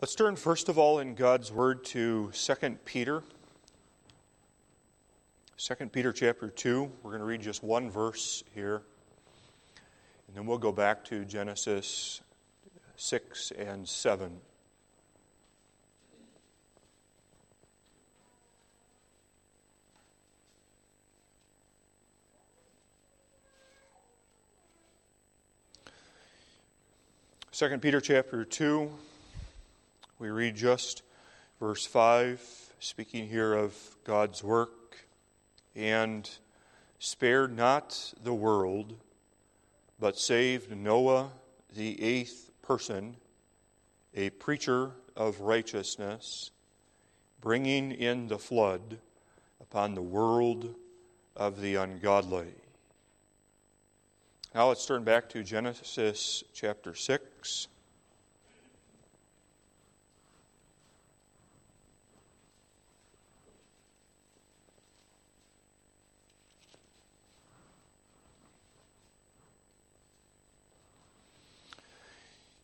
Let's turn first of all in God's Word to 2 Peter. 2 Peter chapter 2. We're going to read just one verse here. And then we'll go back to Genesis 6 and 7. Second Peter chapter 2, we read just verse 5, speaking here of God's work, and spared not the world, but saved Noah, the eighth person, a preacher of righteousness, bringing in the flood upon the world of the ungodly. Now let's turn back to Genesis chapter 6.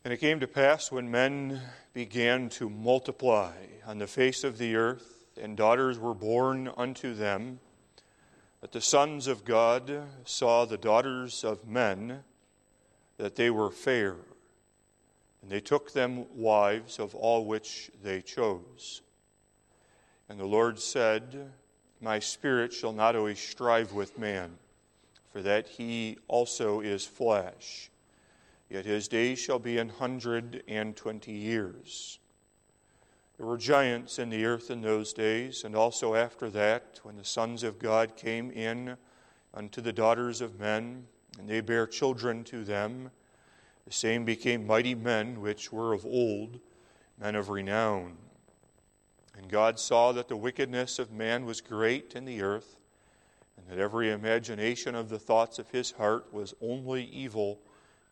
And it came to pass when men began to multiply on the face of the earth, and daughters were born unto them, that the sons of God saw the daughters of men, that they were fair, and they took them wives of all which they chose. And the Lord said, My spirit shall not always strive with man, for that he also is flesh Yet his days shall be an hundred and twenty years. There were giants in the earth in those days, and also after that, when the sons of God came in unto the daughters of men, and they bare children to them. The same became mighty men which were of old, men of renown. And God saw that the wickedness of man was great in the earth, and that every imagination of the thoughts of his heart was only evil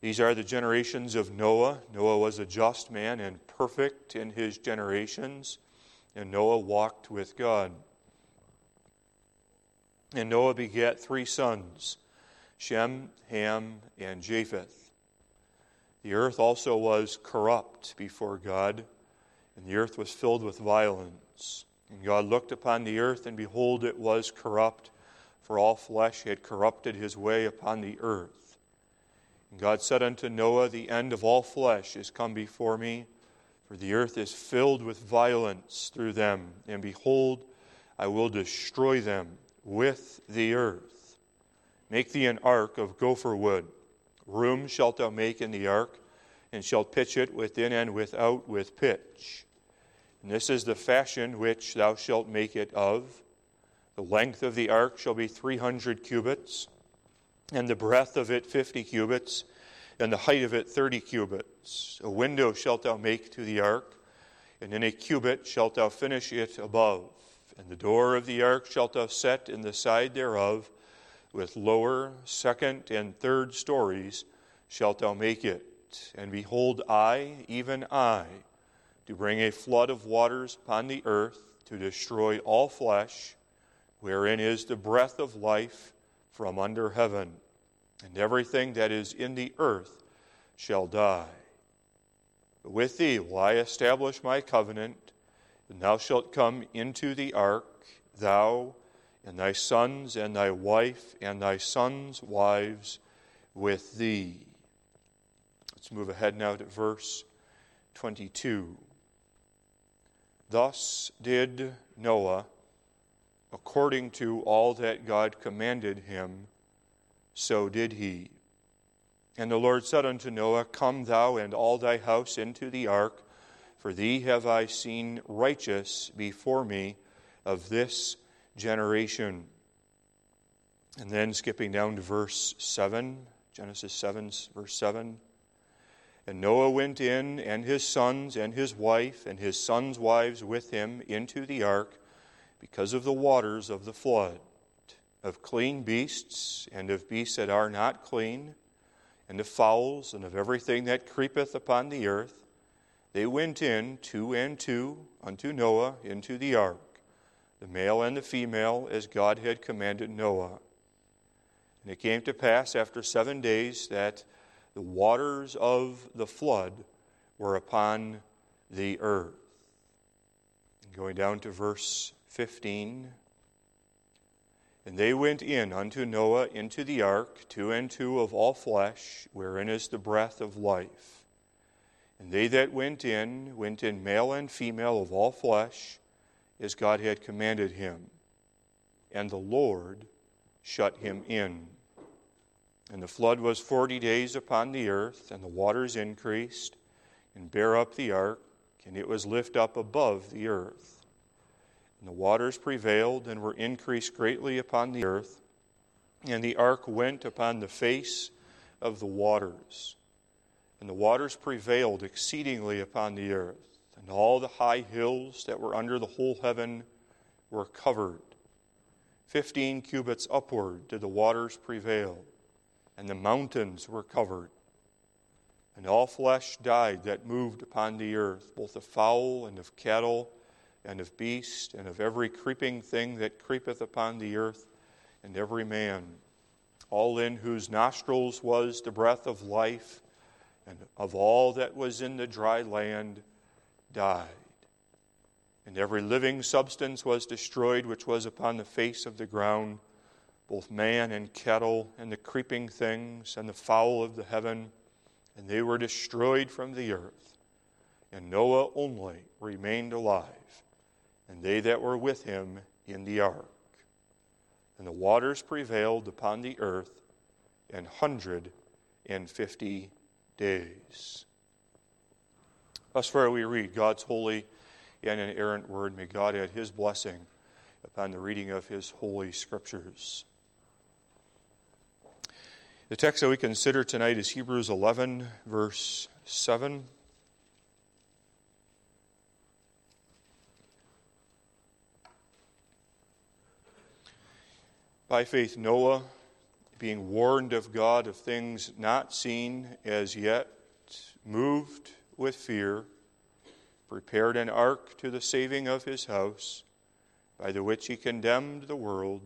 These are the generations of Noah. Noah was a just man and perfect in his generations, and Noah walked with God. And Noah begat three sons Shem, Ham, and Japheth. The earth also was corrupt before God, and the earth was filled with violence. And God looked upon the earth, and behold, it was corrupt, for all flesh had corrupted his way upon the earth. God said unto Noah, The end of all flesh is come before me, for the earth is filled with violence through them. And behold, I will destroy them with the earth. Make thee an ark of gopher wood. Room shalt thou make in the ark, and shalt pitch it within and without with pitch. And this is the fashion which thou shalt make it of. The length of the ark shall be three hundred cubits and the breadth of it fifty cubits, and the height of it thirty cubits. A window shalt thou make to the ark, and in a cubit shalt thou finish it above. And the door of the ark shalt thou set in the side thereof, with lower, second, and third stories shalt thou make it. And behold, I, even I, do bring a flood of waters upon the earth to destroy all flesh, wherein is the breath of life from under heaven, and everything that is in the earth shall die. With thee will I establish my covenant, and thou shalt come into the ark, thou and thy sons and thy wife and thy sons' wives with thee. Let's move ahead now to verse 22. Thus did Noah according to all that God commanded him, so did he. And the Lord said unto Noah, Come thou and all thy house into the ark, for thee have I seen righteous before me of this generation. And then skipping down to verse 7, Genesis 7, verse 7. And Noah went in, and his sons, and his wife, and his sons' wives with him into the ark because of the waters of the flood, of clean beasts, and of beasts that are not clean, and of fowls, and of everything that creepeth upon the earth. They went in, two and two, unto Noah into the ark, the male and the female, as God had commanded Noah. And it came to pass after seven days that the waters of the flood were upon the earth. Going down to verse 15. And they went in unto Noah into the ark, two and two of all flesh, wherein is the breath of life. And they that went in, went in male and female of all flesh, as God had commanded him. And the Lord shut him in. And the flood was forty days upon the earth, and the waters increased, and bare up the ark, and it was lift up above the earth. And the waters prevailed, and were increased greatly upon the earth, and the ark went upon the face of the waters. And the waters prevailed exceedingly upon the earth, and all the high hills that were under the whole heaven were covered. Fifteen cubits upward did the waters prevail and the mountains were covered. And all flesh died that moved upon the earth, both of fowl and of cattle and of beast and of every creeping thing that creepeth upon the earth, and every man, all in whose nostrils was the breath of life, and of all that was in the dry land died. And every living substance was destroyed which was upon the face of the ground both man and cattle and the creeping things and the fowl of the heaven, and they were destroyed from the earth. And Noah only remained alive, and they that were with him in the ark. And the waters prevailed upon the earth an hundred and fifty days. Thus far we read God's holy and inerrant word. May God add his blessing upon the reading of his holy scriptures. The text that we consider tonight is Hebrews 11, verse 7. By faith, Noah, being warned of God of things not seen as yet, moved with fear, prepared an ark to the saving of his house, by the which he condemned the world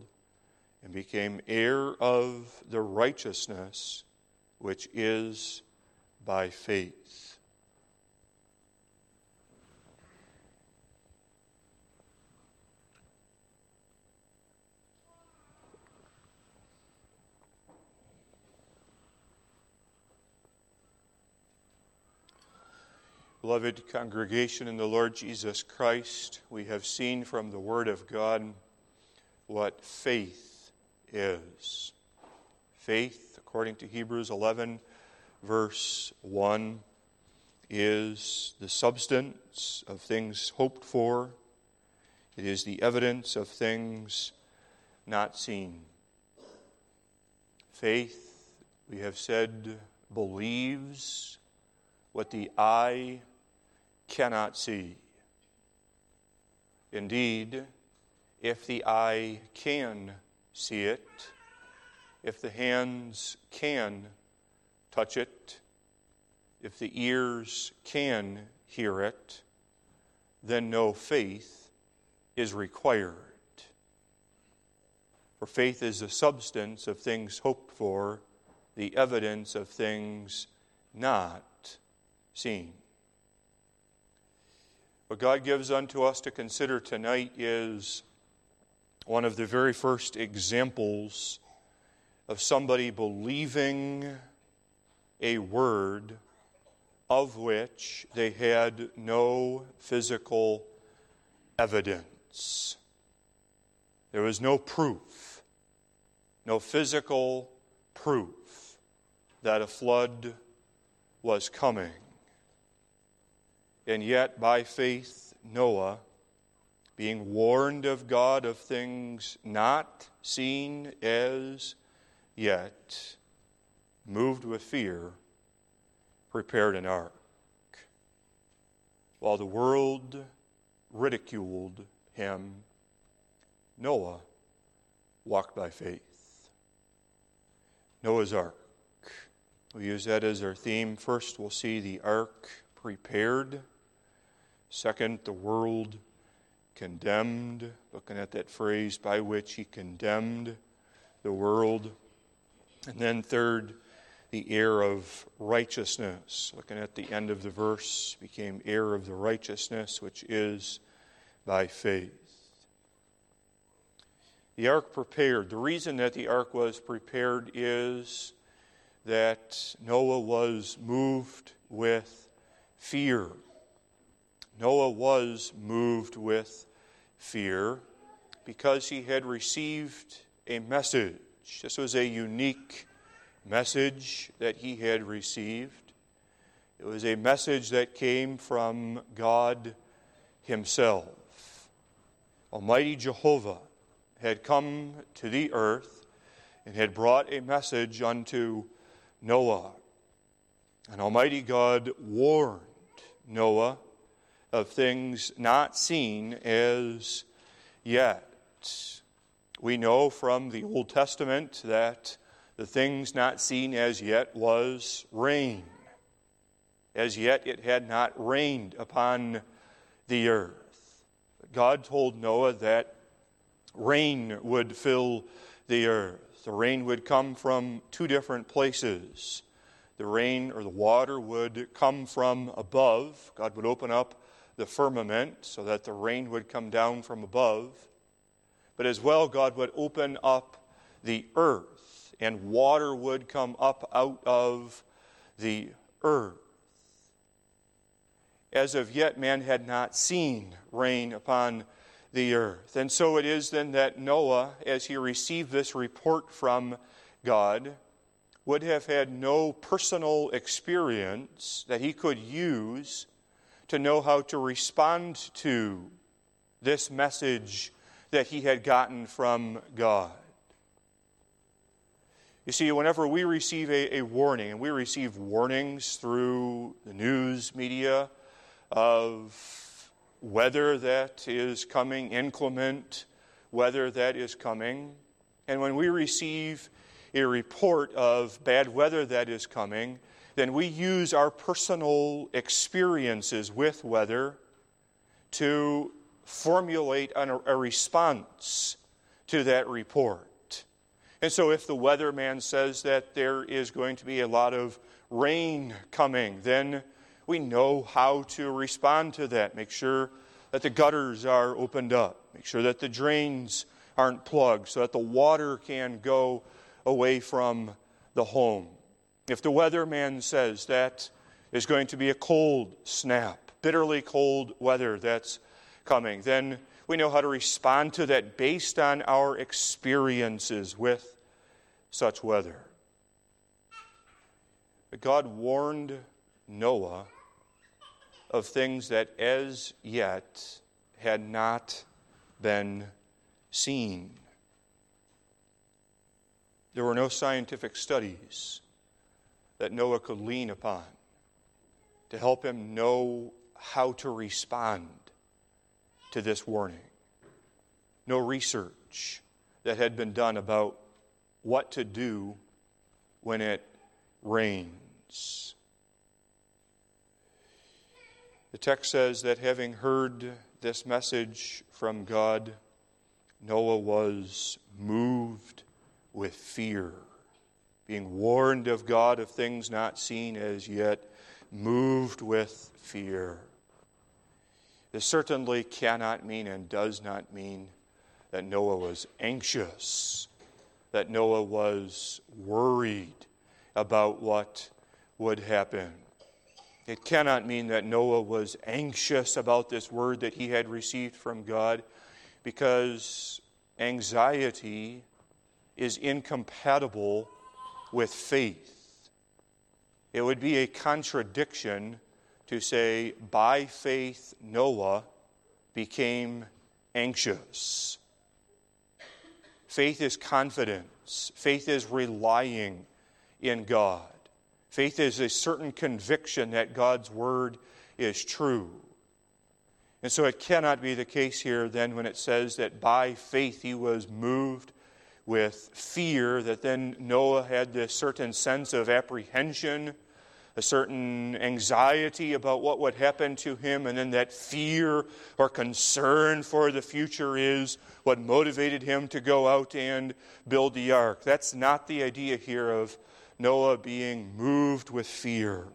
and became heir of the righteousness which is by faith. Beloved congregation in the Lord Jesus Christ, we have seen from the Word of God what faith is. Faith, according to Hebrews 11, verse 1, is the substance of things hoped for, it is the evidence of things not seen. Faith, we have said, believes what the eye cannot see. Indeed, if the eye can see it, if the hands can touch it, if the ears can hear it, then no faith is required. For faith is the substance of things hoped for, the evidence of things not seen. What God gives unto us to consider tonight is one of the very first examples of somebody believing a word of which they had no physical evidence. There was no proof, no physical proof that a flood was coming. And yet, by faith, Noah being warned of God of things not seen as yet, moved with fear, prepared an ark. While the world ridiculed him, Noah walked by faith. Noah's Ark. We'll use that as our theme. First, we'll see the ark prepared. Second, the world condemned. Looking at that phrase, by which he condemned the world. And then, third, the heir of righteousness. Looking at the end of the verse, became heir of the righteousness, which is by faith. The ark prepared. The reason that the ark was prepared is that Noah was moved with fear. Noah was moved with fear because he had received a message. This was a unique message that he had received. It was a message that came from God Himself. Almighty Jehovah had come to the earth and had brought a message unto Noah. And Almighty God warned Noah of things not seen as yet. We know from the Old Testament that the things not seen as yet was rain. As yet it had not rained upon the earth. God told Noah that rain would fill the earth. The rain would come from two different places. The rain or the water would come from above. God would open up the firmament so that the rain would come down from above. But as well, God would open up the earth, and water would come up out of the earth. As of yet, man had not seen rain upon the earth. And so it is then that Noah, as he received this report from God, would have had no personal experience that he could use to know how to respond to this message that he had gotten from God. You see, whenever we receive a, a, warning, and we receive warnings through the news media of weather that is coming, inclement weather that is coming. And when we receive a report of bad weather that is coming, then we use our personal experiences with weather to formulate a response to that report. And so, if the weatherman says that there is going to be a lot of rain coming, then we know how to respond to that. Make sure that the gutters are opened up, make sure that the drains aren't plugged so that the water can go away from the home. If the weatherman says that is going to be a cold snap, bitterly cold weather that's coming, then we know how to respond to that based on our experiences with such weather. But God warned Noah of things that as yet had not been seen. There were no scientific studies that Noah could lean upon to help him know how to respond to this warning. No research that had been done about what to do when it rains. The text says that having heard this message from God, Noah was moved with fear, being warned of God of things not seen as yet, moved with fear. This certainly cannot mean and does not mean that Noah was anxious, that Noah was worried about what would happen. It cannot mean that Noah was anxious about this word that he had received from God because anxiety is incompatible with faith. It would be a contradiction to say, by faith, Noah became anxious. Faith is confidence, faith is relying in God. Faith is a certain conviction that God's word is true. And so it cannot be the case here then when it says that by faith he was moved with fear, that then Noah had this certain sense of apprehension, a certain anxiety about what would happen to him, and then that fear or concern for the future is what motivated him to go out and build the ark. That's not the idea here of Noah being moved with fear.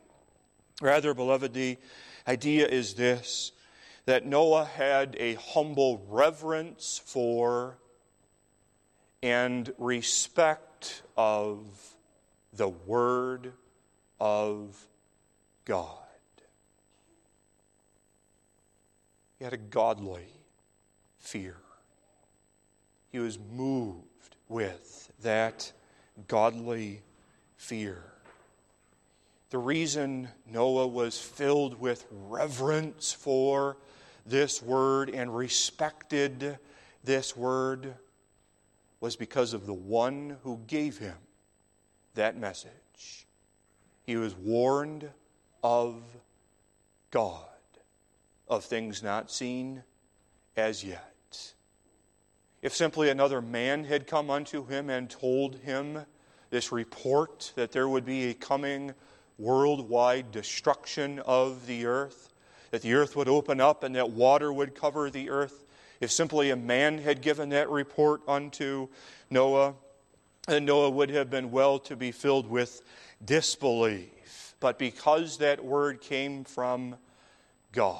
Rather, beloved, the idea is this that Noah had a humble reverence for and respect of the Word of God. He had a godly fear. He was moved with that godly fear. The reason Noah was filled with reverence for this word and respected this word was because of the one who gave him that message. He was warned of God, of things not seen as yet. If simply another man had come unto him and told him this report that there would be a coming worldwide destruction of the earth, that the earth would open up and that water would cover the earth, if simply a man had given that report unto Noah, then Noah would have been well to be filled with disbelief. But because that word came from God,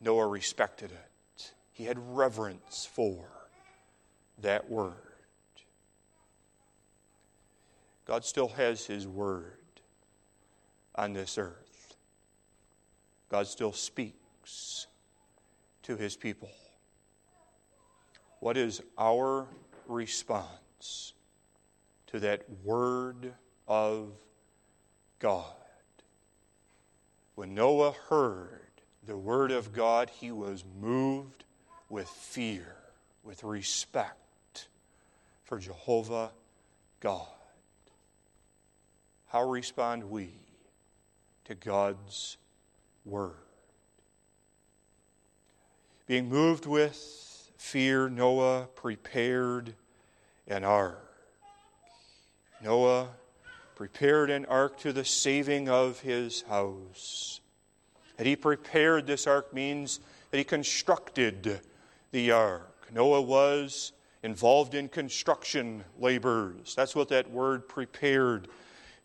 Noah respected it. He had reverence for that word. God still has His word on this earth. God still speaks to his people. What is our response to that word of God? When Noah heard the word of God, he was moved with fear, with respect for Jehovah God. How respond we to God's word? Being moved with fear, Noah prepared an ark. Noah prepared an ark to the saving of his house. That he prepared this ark means that he constructed the ark. Noah was involved in construction labors. That's what that word prepared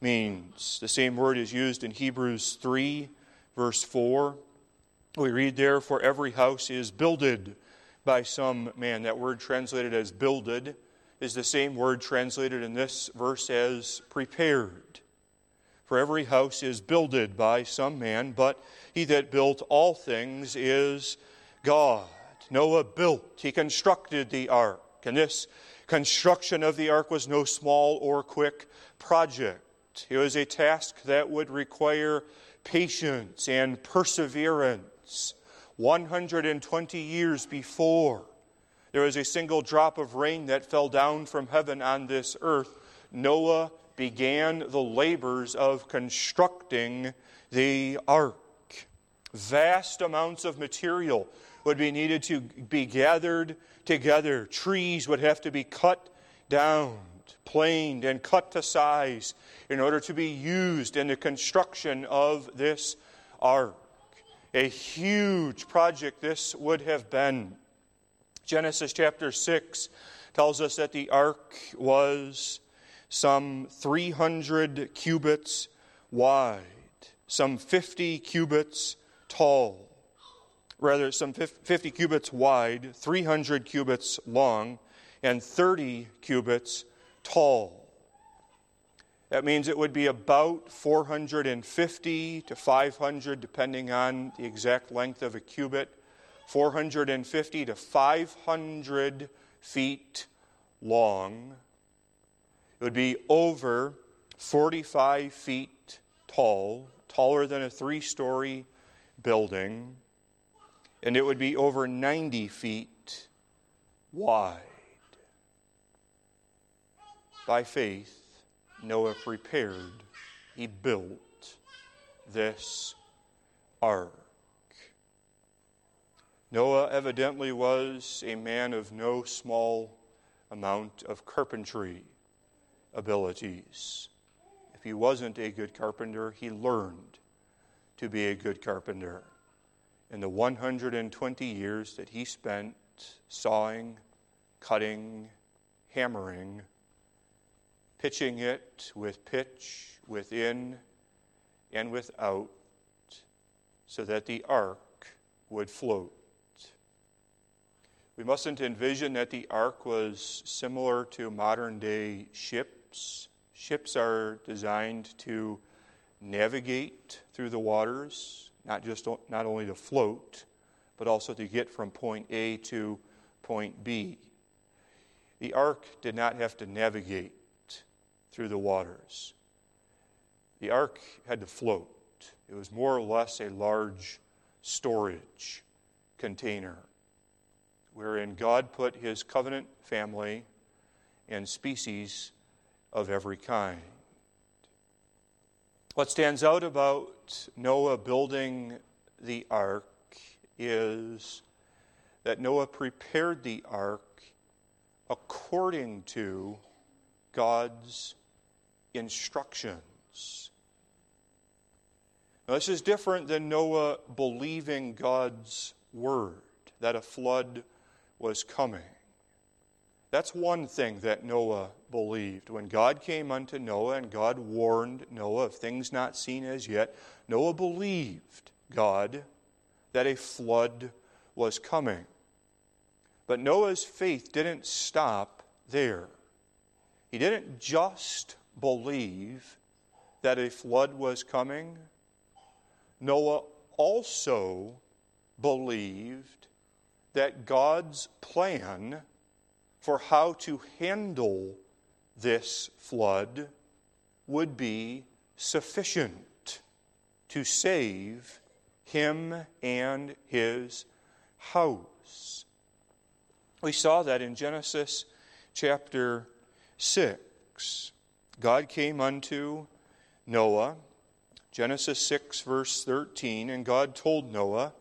means. The same word is used in Hebrews 3, verse 4. We read there, for every house is builded by some man. That word translated as builded is the same word translated in this verse as prepared. For every house is builded by some man, but he that built all things is God. Noah built, he constructed the ark. And this construction of the ark was no small or quick project. It was a task that would require patience and perseverance 120 years before there was a single drop of rain that fell down from heaven on this earth, Noah began the labors of constructing the ark. Vast amounts of material would be needed to be gathered together. Trees would have to be cut down, planed, and cut to size in order to be used in the construction of this ark a huge project this would have been. Genesis chapter 6 tells us that the ark was some 300 cubits wide, some 50 cubits tall, rather, some 50 cubits wide, 300 cubits long, and 30 cubits tall. That means it would be about 450 to 500, depending on the exact length of a cubit, 450 to 500 feet long. It would be over 45 feet tall, taller than a three story building, and it would be over 90 feet wide. By faith, Noah prepared he built this ark. Noah evidently was a man of no small amount of carpentry abilities. If he wasn't a good carpenter, he learned to be a good carpenter. In the 120 years that he spent sawing, cutting, hammering, pitching it with pitch within and without, so that the ark would float. We mustn't envision that the ark was similar to modern day ships. Ships are designed to navigate through the waters, not just not only to float, but also to get from point A to point B. The ark did not have to navigate through the waters. The ark had to float. It was more or less a large storage container wherein God put his covenant family and species of every kind. What stands out about Noah building the ark is that Noah prepared the ark according to God's instructions. Now, this is different than Noah believing God's word that a flood was coming. That's one thing that Noah believed. When God came unto Noah and God warned Noah of things not seen as yet, Noah believed God that a flood was coming. But Noah's faith didn't stop there. He didn't just believe that a flood was coming, Noah also believed that God's plan for how to handle this flood would be sufficient to save him and his house. We saw that in Genesis chapter 6. God came unto Noah, Genesis 6, verse 13, and God told Noah,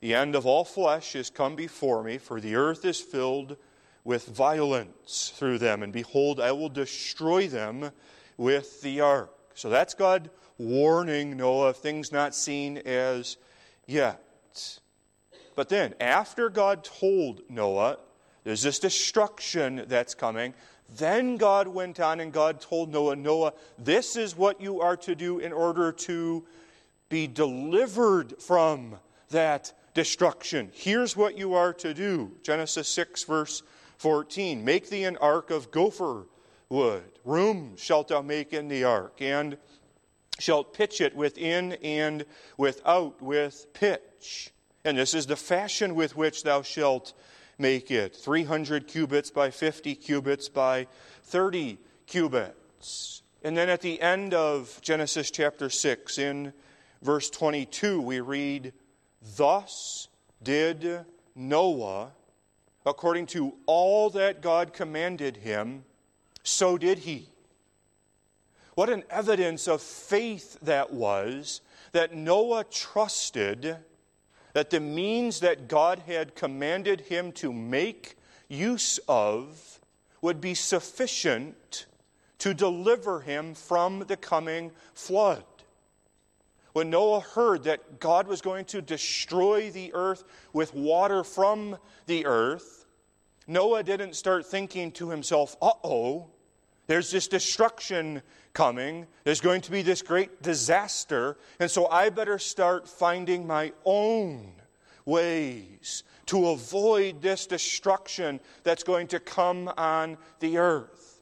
the end of all flesh is come before me, for the earth is filled with violence through them. And behold, I will destroy them with the ark. So that's God warning Noah of things not seen as yet. But then, after God told Noah, there's this destruction that's coming, then God went on and God told Noah, Noah, this is what you are to do in order to be delivered from that destruction. Here's what you are to do Genesis 6, verse 14 Make thee an ark of gopher wood. Room shalt thou make in the ark, and shalt pitch it within and without with pitch. And this is the fashion with which thou shalt make it 300 cubits by 50 cubits by 30 cubits. And then at the end of Genesis chapter 6, in verse 22, we read, Thus did Noah, according to all that God commanded him, so did he. What an evidence of faith that was that Noah trusted that the means that God had commanded him to make use of would be sufficient to deliver him from the coming flood. When Noah heard that God was going to destroy the earth with water from the earth, Noah didn't start thinking to himself, uh oh, there's this destruction coming. There's going to be this great disaster. And so I better start finding my own ways to avoid this destruction that's going to come on the earth.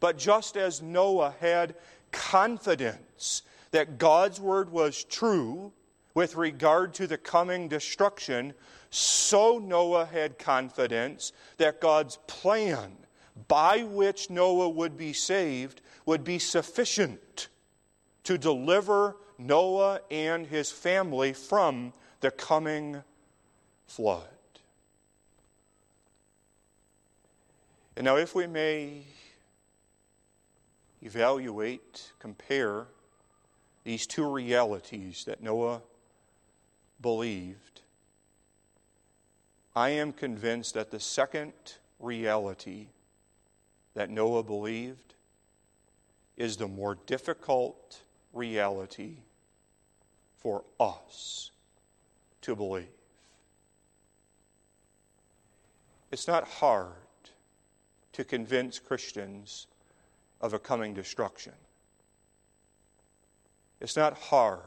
But just as Noah had confidence that God's word was true with regard to the coming destruction, so Noah had confidence that God's plan by which Noah would be saved would be sufficient to deliver Noah and his family from the coming flood. And now, if we may evaluate, compare these two realities that Noah believed, I am convinced that the second reality that Noah believed is the more difficult reality for us to believe. It's not hard to convince Christians of a coming destruction. It's not hard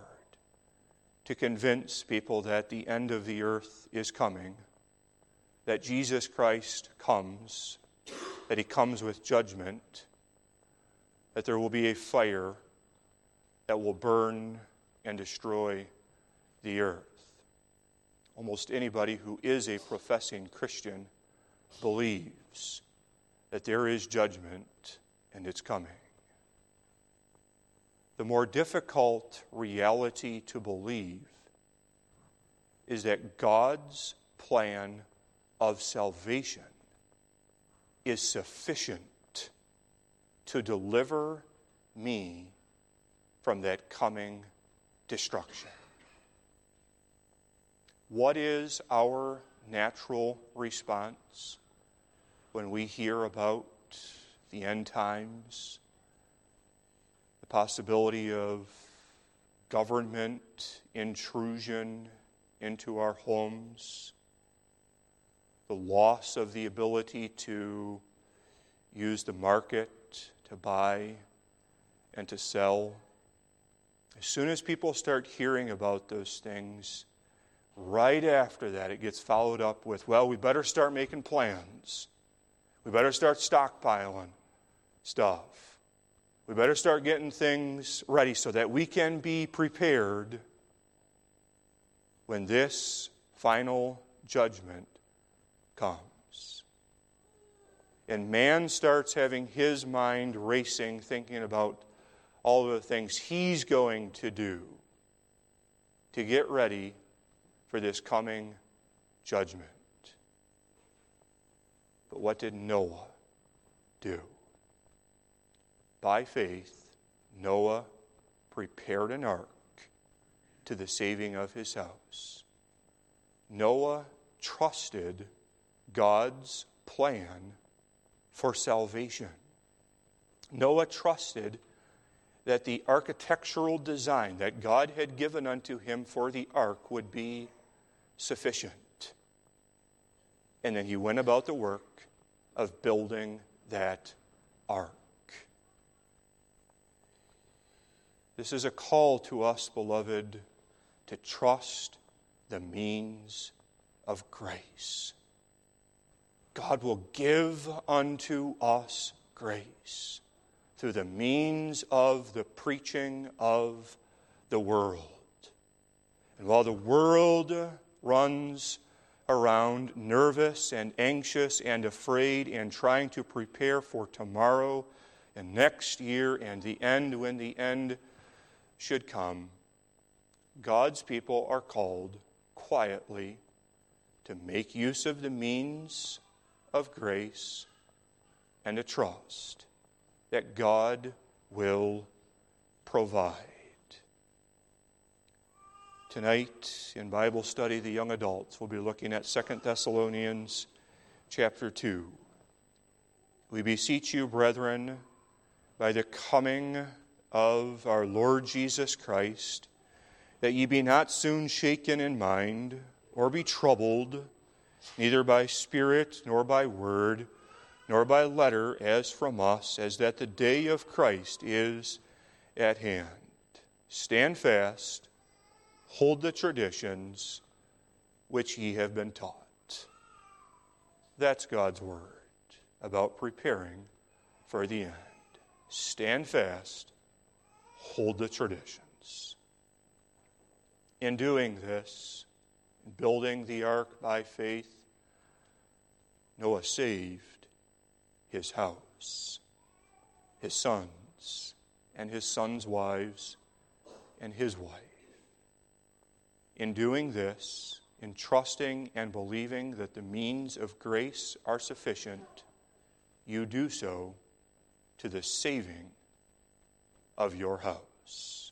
to convince people that the end of the earth is coming, that Jesus Christ comes, that he comes with judgment, that there will be a fire that will burn and destroy the earth. Almost anybody who is a professing Christian believes that there is judgment and it's coming. The more difficult reality to believe is that God's plan of salvation is sufficient to deliver me from that coming destruction. What is our natural response when we hear about the end times, the possibility of government intrusion into our homes, the loss of the ability to use the market to buy and to sell. As soon as people start hearing about those things, right after that, it gets followed up with, well, we better start making plans. We better start stockpiling stuff. We better start getting things ready so that we can be prepared when this final judgment comes. And man starts having his mind racing, thinking about all the things he's going to do to get ready for this coming judgment. But what did Noah do? By faith, Noah prepared an ark to the saving of his house. Noah trusted God's plan for salvation. Noah trusted that the architectural design that God had given unto him for the ark would be sufficient. And then he went about the work of building that ark. This is a call to us, beloved, to trust the means of grace. God will give unto us grace through the means of the preaching of the world. And while the world runs around nervous and anxious and afraid and trying to prepare for tomorrow and next year and the end when the end should come, God's people are called quietly to make use of the means of grace and a trust that God will provide. Tonight in Bible study, the young adults will be looking at 2 Thessalonians chapter 2. We beseech you, brethren, by the coming of our Lord Jesus Christ, that ye be not soon shaken in mind, or be troubled, neither by spirit nor by word nor by letter as from us, as that the day of Christ is at hand. Stand fast, hold the traditions which ye have been taught. That's God's word about preparing for the end. Stand fast, hold the traditions. In doing this, building the ark by faith, Noah saved his house, his sons, and his sons' wives, and his wife. In doing this, in trusting and believing that the means of grace are sufficient, you do so to the saving of your house.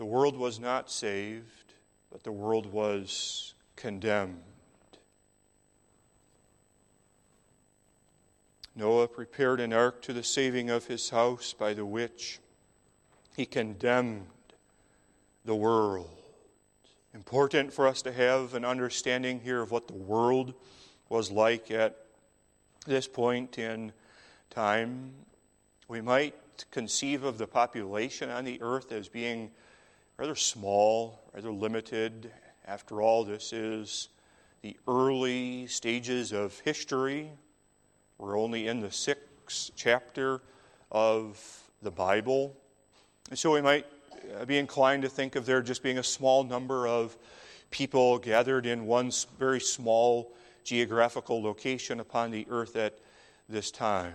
The world was not saved, but the world was condemned. Noah prepared an ark to the saving of his house, by the which he condemned the world. Important for us to have an understanding here of what the world was like at this point in time. We might conceive of the population on the earth as being rather small, rather limited. After all, this is the early stages of history. We're only in the sixth chapter of the Bible. And so we might uh, be inclined to think of there just being a small number of people gathered in one very small geographical location upon the earth at this time.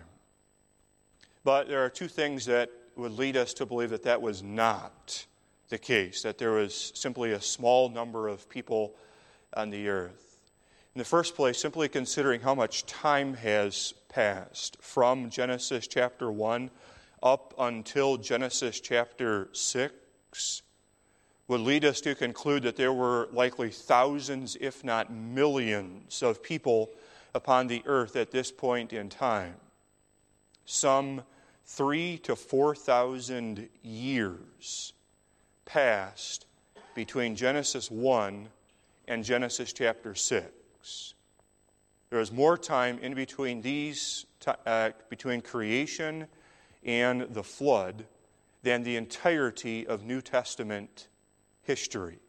But there are two things that would lead us to believe that that was not the case, that there was simply a small number of people on the earth. In the first place, simply considering how much time has passed from Genesis chapter 1 up until Genesis chapter 6 would lead us to conclude that there were likely thousands, if not millions, of people upon the earth at this point in time. Some three to four thousand years passed between Genesis 1 and Genesis chapter 6. There is more time in between these, uh, between creation and the flood than the entirety of New Testament history.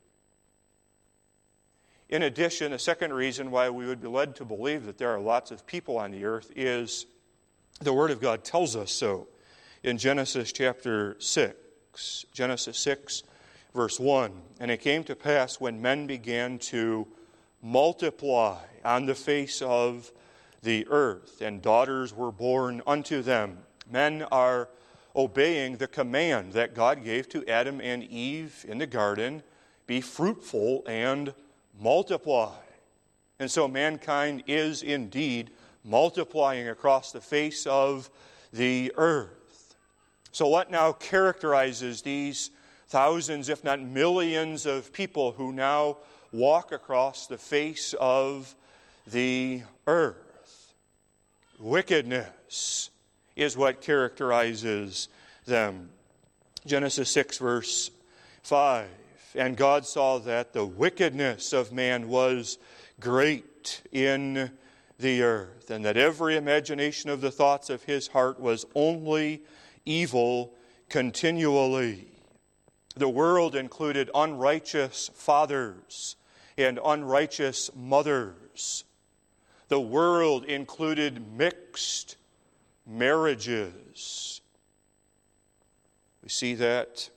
In addition, a second reason why we would be led to believe that there are lots of people on the earth is the Word of God tells us so in Genesis chapter 6. Genesis 6, verse 1. And it came to pass when men began to multiply on the face of the earth, and daughters were born unto them Men are obeying the command that God gave to Adam and Eve in the garden be fruitful and multiply. And so mankind is indeed multiplying across the face of the earth. So, what now characterizes these thousands, if not millions, of people who now walk across the face of the earth? Wickedness is what characterizes them. Genesis 6, verse 5. And God saw that the wickedness of man was great in the earth, and that every imagination of the thoughts of his heart was only evil continually. The world included unrighteous fathers and unrighteous mothers. The world included mixed marriages. We see that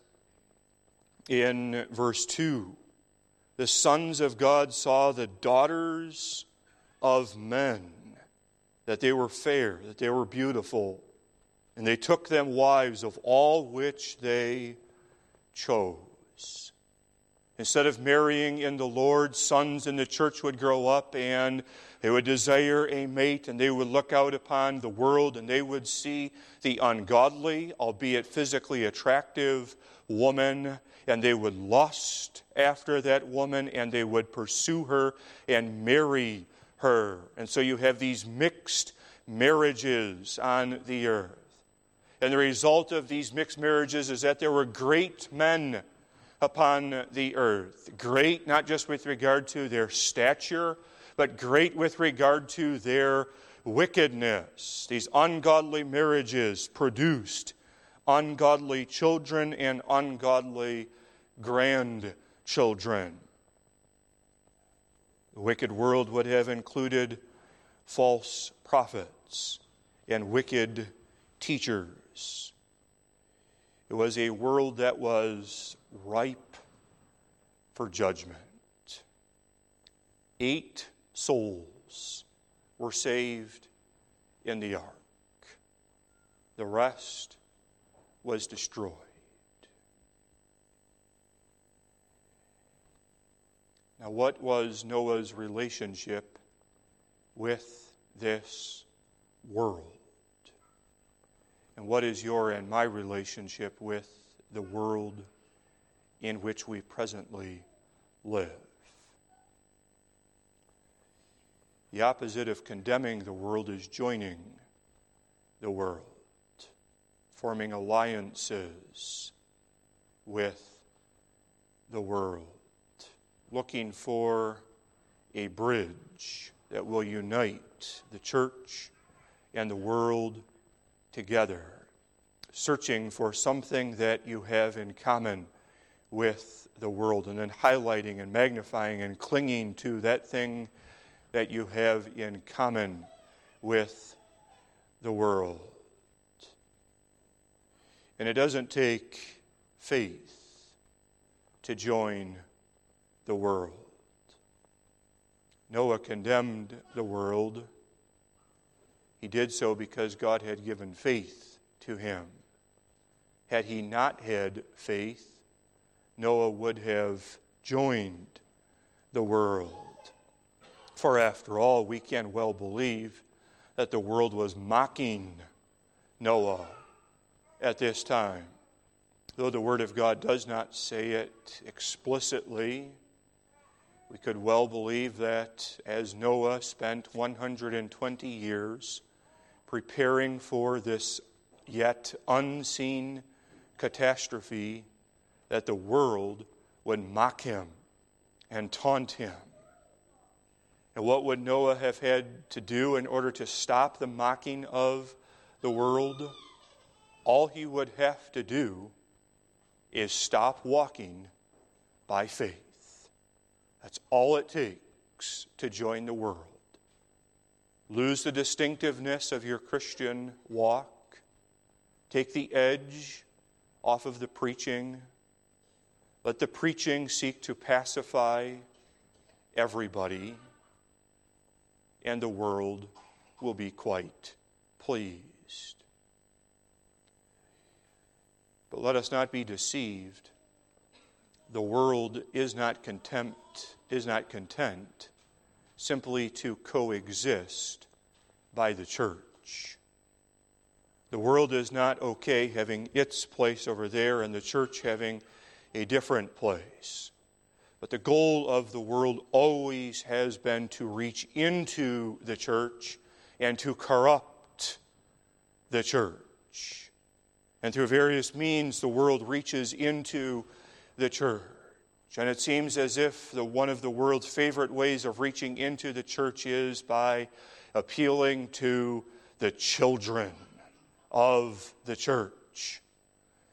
in verse 2. The sons of God saw the daughters of men, that they were fair, that they were beautiful, and they took them wives of all which they chose. Instead of marrying in the Lord, sons in the church would grow up and they would desire a mate and they would look out upon the world and they would see the ungodly, albeit physically attractive woman, and they would lust after that woman and they would pursue her and marry her. And so you have these mixed marriages on the earth. And the result of these mixed marriages is that there were great men upon the earth. Great, not just with regard to their stature, but great with regard to their wickedness. These ungodly marriages produced ungodly children and ungodly grandchildren. The wicked world would have included false prophets and wicked teachers. It was a world that was ripe for judgment. Eight souls were saved in the ark. The rest was destroyed. Now, what was Noah's relationship with this world? And what is your and my relationship with the world in which we presently live. The opposite of condemning the world is joining the world, forming alliances with the world, looking for a bridge that will unite the church and the world together, searching for something that you have in common with the world, and then highlighting and magnifying and clinging to that thing that you have in common with the world. And it doesn't take faith to join the world. Noah condemned the world. He did so because God had given faith to him. Had he not had faith, Noah would have joined the world. For after all, we can well believe that the world was mocking Noah at this time. Though the Word of God does not say it explicitly, we could well believe that as Noah spent 120 years preparing for this yet unseen catastrophe, that the world would mock him and taunt him and what would Noah have had to do in order to stop the mocking of the world? All he would have to do is stop walking by faith. That's all it takes to join the world. Lose the distinctiveness of your Christian walk, take the edge off of the preaching. Let the preaching seek to pacify everybody and the world will be quite pleased. But let us not be deceived. The world is not is not content simply to coexist by the church. The world is not okay having its place over there and the church having a different place. But the goal of the world always has been to reach into the church and to corrupt the church. And through various means, the world reaches into the church. And it seems as if the, one of the world's favorite ways of reaching into the church is by appealing to the children of the church,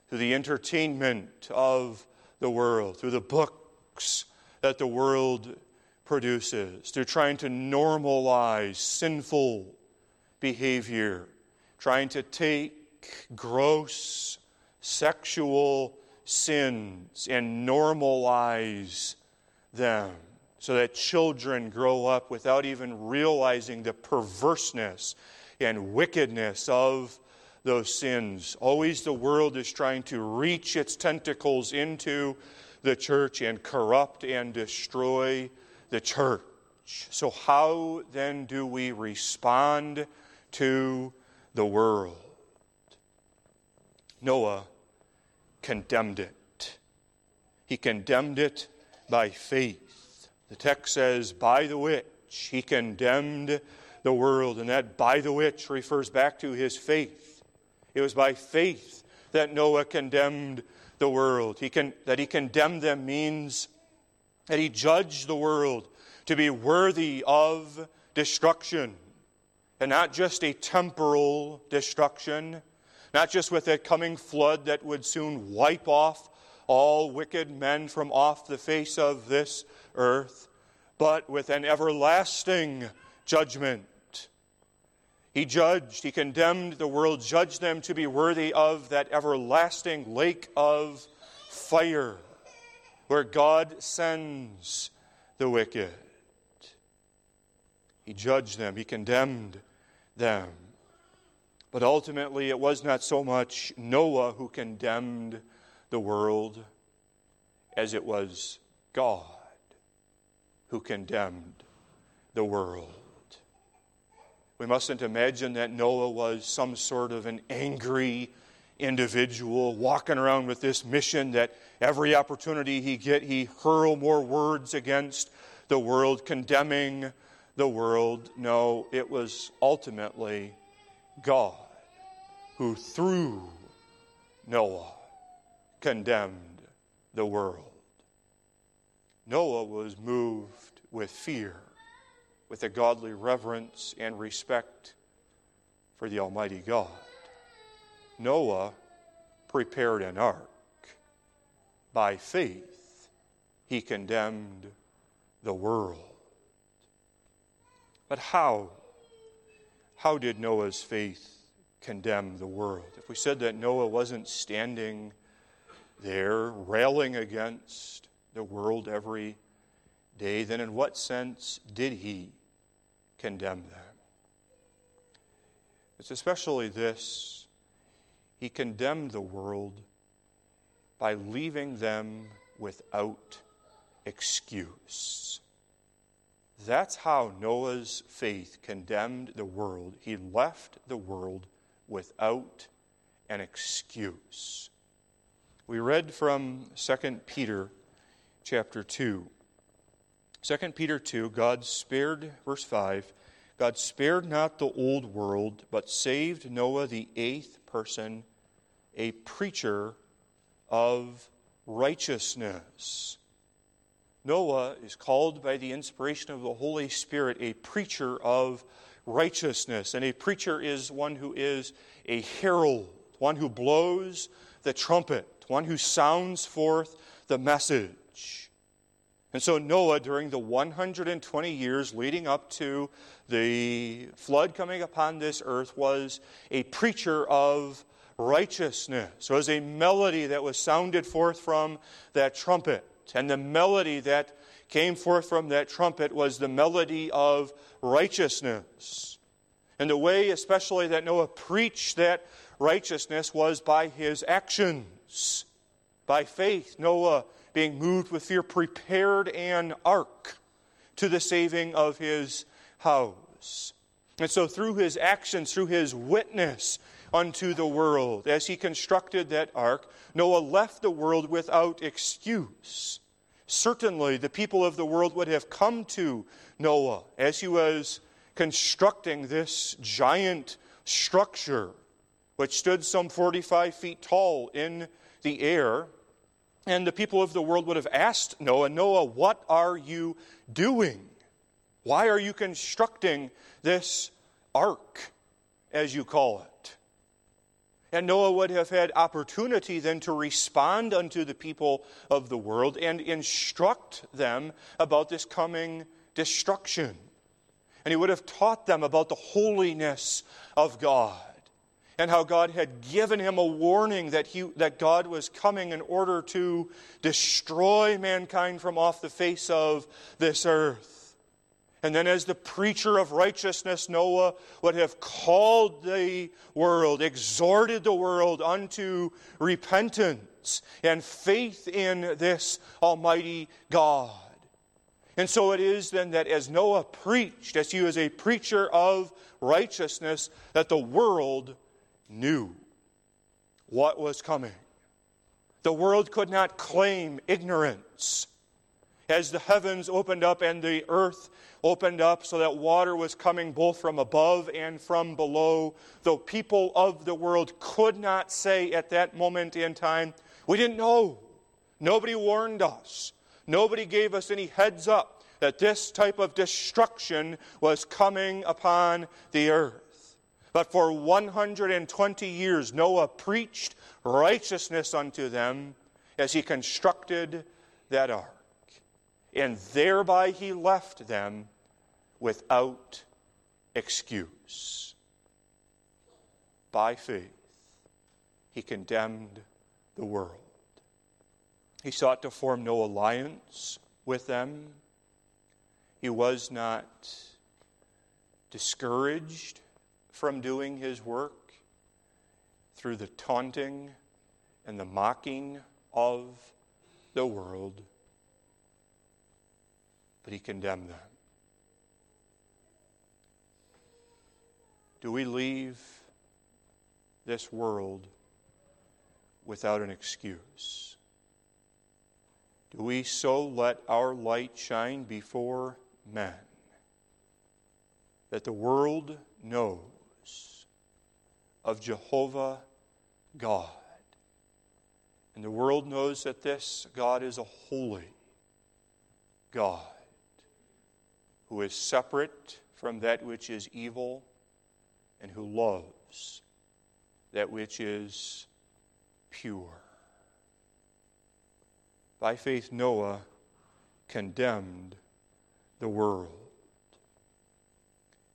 through the entertainment of the world, through the books that the world produces. They're trying to normalize sinful behavior, trying to take gross sexual sins and normalize them so that children grow up without even realizing the perverseness and wickedness of those sins. Always the world is trying to reach its tentacles into the church and corrupt and destroy the church. So, how then do we respond to the world? Noah condemned it. He condemned it by faith. The text says, by the which he condemned the world. And that by the which refers back to his faith. It was by faith that Noah condemned the world. He can, that he condemned them means that he judged the world to be worthy of destruction. And not just a temporal destruction, not just with a coming flood that would soon wipe off all wicked men from off the face of this earth, but with an everlasting judgment he judged, he condemned the world, judged them to be worthy of that everlasting lake of fire where God sends the wicked. He judged them, he condemned them. But ultimately, it was not so much Noah who condemned the world as it was God who condemned the world. We mustn't imagine that Noah was some sort of an angry individual walking around with this mission that every opportunity he get he hurl more words against the world condemning the world no it was ultimately god who through noah condemned the world noah was moved with fear with a godly reverence and respect for the almighty god Noah prepared an ark. By faith, he condemned the world. But how? How did Noah's faith condemn the world? If we said that Noah wasn't standing there railing against the world every day, then in what sense did he condemn them? It's especially this he condemned the world by leaving them without excuse. That's how Noah's faith condemned the world. He left the world without an excuse. We read from 2 Peter chapter 2. 2 Peter 2, God spared, verse 5, God spared not the old world, but saved Noah, the eighth person, a preacher of righteousness. Noah is called by the inspiration of the Holy Spirit a preacher of righteousness. And a preacher is one who is a herald, one who blows the trumpet, one who sounds forth the message. And so Noah, during the 120 years leading up to the flood coming upon this earth, was a preacher of righteousness. So was a melody that was sounded forth from that trumpet. And the melody that came forth from that trumpet was the melody of righteousness. And the way, especially, that Noah preached that righteousness was by his actions. By faith, Noah being moved with fear, prepared an ark to the saving of his house. And so, through his actions, through his witness unto the world, as he constructed that ark, Noah left the world without excuse. Certainly, the people of the world would have come to Noah as he was constructing this giant structure, which stood some 45 feet tall in the air. And the people of the world would have asked Noah, Noah, what are you doing? Why are you constructing this ark, as you call it? And Noah would have had opportunity then to respond unto the people of the world and instruct them about this coming destruction. And he would have taught them about the holiness of God and how God had given him a warning that, he, that God was coming in order to destroy mankind from off the face of this earth. And then, as the preacher of righteousness, Noah would have called the world, exhorted the world unto repentance and faith in this Almighty God. And so it is then that as Noah preached, as he was a preacher of righteousness, that the world knew what was coming. The world could not claim ignorance. As the heavens opened up and the earth opened up so that water was coming both from above and from below, the people of the world could not say at that moment in time, We didn't know. Nobody warned us. Nobody gave us any heads up that this type of destruction was coming upon the earth. But for 120 years, Noah preached righteousness unto them as he constructed that ark. And thereby he left them without excuse. By faith, he condemned the world. He sought to form no alliance with them. He was not discouraged from doing his work through the taunting and the mocking of the world, but he condemned them. Do we leave this world without an excuse. Do we so let our light shine before men that the world knows of Jehovah God? And the world knows that this God is a holy God who is separate from that which is evil and who loves that which is pure. By faith, Noah condemned the world.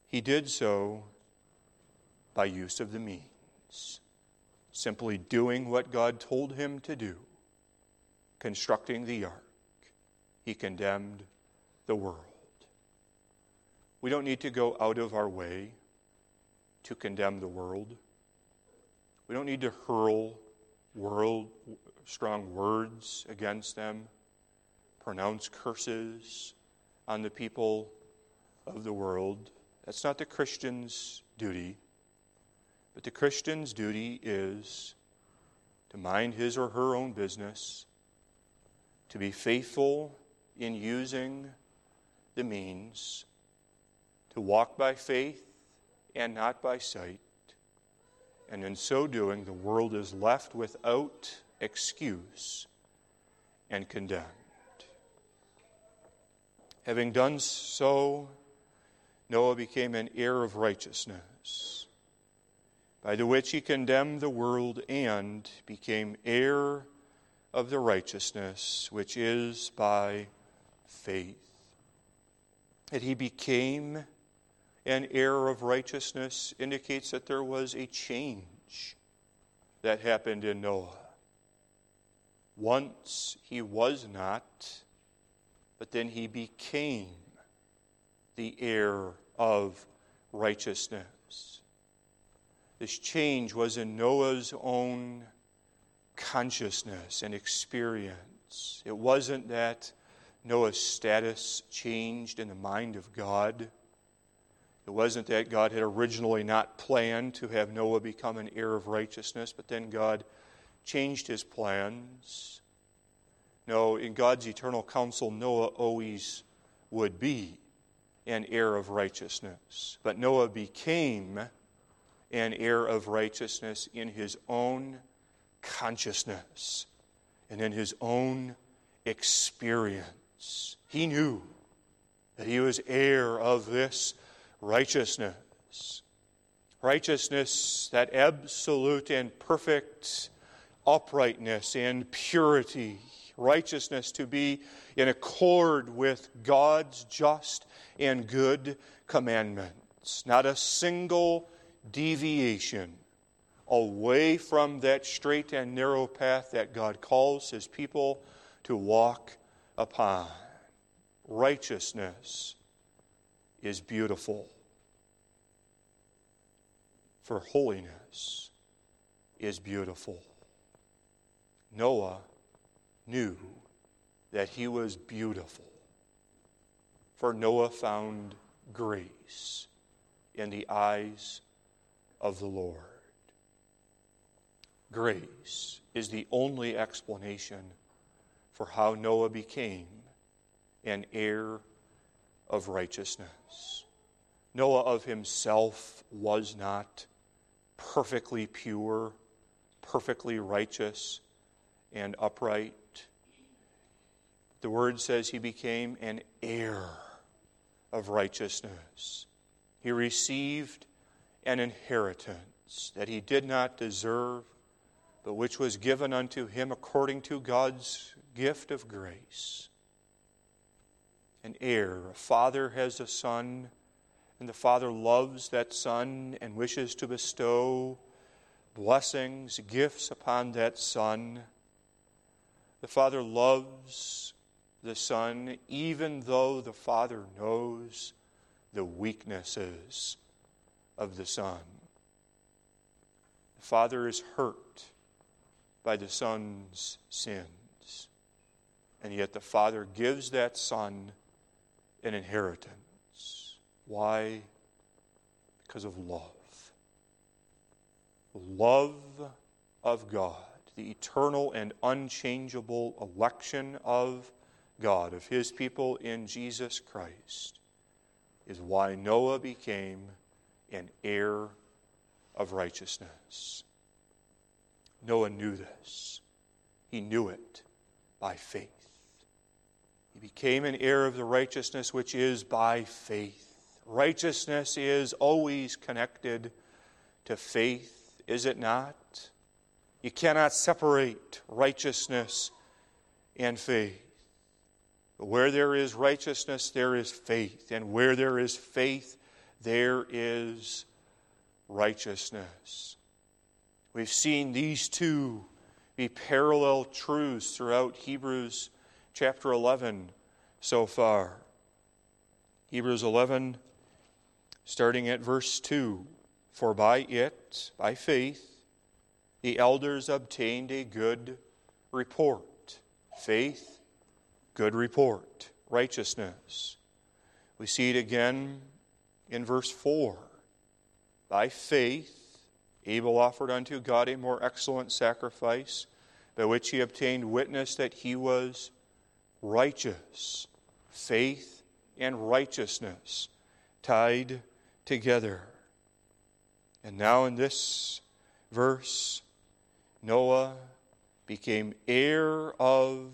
He did so by use of the means, simply doing what God told him to do, constructing the ark. He condemned the world. We don't need to go out of our way to condemn the world. We don't need to hurl world strong words against them, pronounce curses on the people of the world. That's not the Christian's duty. But the Christian's duty is to mind his or her own business, to be faithful in using the means, to walk by faith and not by sight. And in so doing, the world is left without excuse and condemned. Having done so, Noah became an heir of righteousness, by the which he condemned the world and became heir of the righteousness which is by faith. That he became an heir of righteousness indicates that there was a change that happened in Noah. Once he was not, but then he became the heir of righteousness. This change was in Noah's own consciousness and experience. It wasn't that Noah's status changed in the mind of God. It wasn't that God had originally not planned to have Noah become an heir of righteousness, but then God changed his plans. No, in God's eternal counsel, Noah always would be an heir of righteousness. But Noah became an heir of righteousness in his own consciousness and in his own experience. He knew that he was heir of this righteousness. Righteousness, that absolute and perfect uprightness and purity. Righteousness to be in accord with God's just and good commandments. Not a single deviation away from that straight and narrow path that God calls His people to walk upon. Righteousness is beautiful, for holiness is beautiful. Noah knew that he was beautiful, for Noah found grace in the eyes of the Lord. Grace is the only explanation for how Noah became an heir of righteousness. Noah of himself was not perfectly pure, perfectly righteous, and upright. The word says he became an heir of righteousness. He received an inheritance that he did not deserve, but which was given unto him according to God's gift of grace an heir. A father has a son, and the father loves that son and wishes to bestow blessings, gifts upon that son. The father loves the son, even though the father knows the weaknesses of the son. The father is hurt by the son's sins, and yet the father gives that son an inheritance. Why? Because of love. Love of God the eternal and unchangeable election of God, of his people in Jesus Christ, is why Noah became an heir of righteousness. Noah knew this. He knew it by faith. Became an heir of the righteousness which is by faith. Righteousness is always connected to faith, is it not? You cannot separate righteousness and faith. Where there is righteousness, there is faith. And where there is faith, there is righteousness. We've seen these two be parallel truths throughout Hebrews chapter 11 so far. Hebrews 11, starting at verse 2 For by it, by faith, the elders obtained a good report. Faith, good report. Righteousness. We see it again in verse 4. By faith, Abel offered unto God a more excellent sacrifice, by which he obtained witness that he was righteous. Faith and righteousness tied together. And now in this verse, Noah became heir of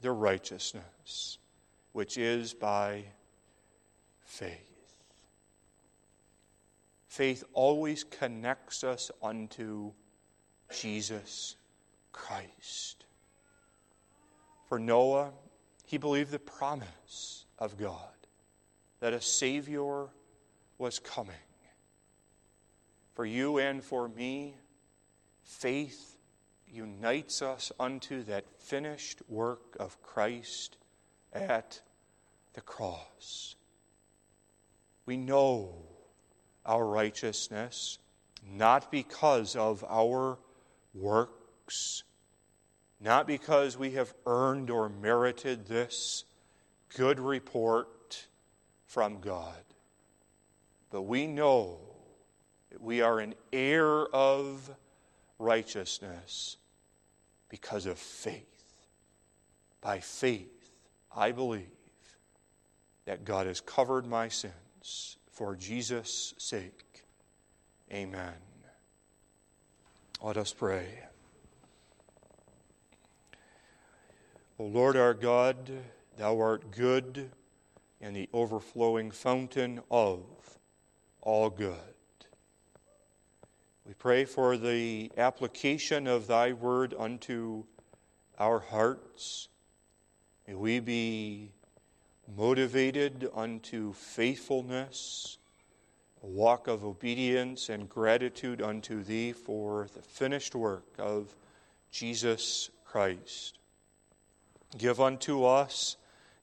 the righteousness which is by faith. Faith always connects us unto Jesus Christ. For Noah, he believed the promise of God that a Savior was coming. For you and for me, faith unites us unto that finished work of Christ at the cross. We know our righteousness not because of our works, not because we have earned or merited this good report from God, but we know that we are an heir of righteousness because of faith. By faith, I believe that God has covered my sins for Jesus' sake. Amen. Let us pray. O Lord our God, thou art good and the overflowing fountain of all good. We pray for the application of thy word unto our hearts. May we be motivated unto faithfulness, a walk of obedience and gratitude unto thee for the finished work of Jesus Christ. Give unto us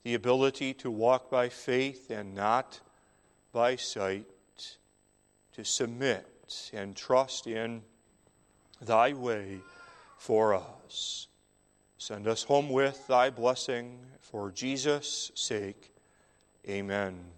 the ability to walk by faith and not by sight, to submit and trust in thy way for us. Send us home with thy blessing for Jesus' sake. Amen.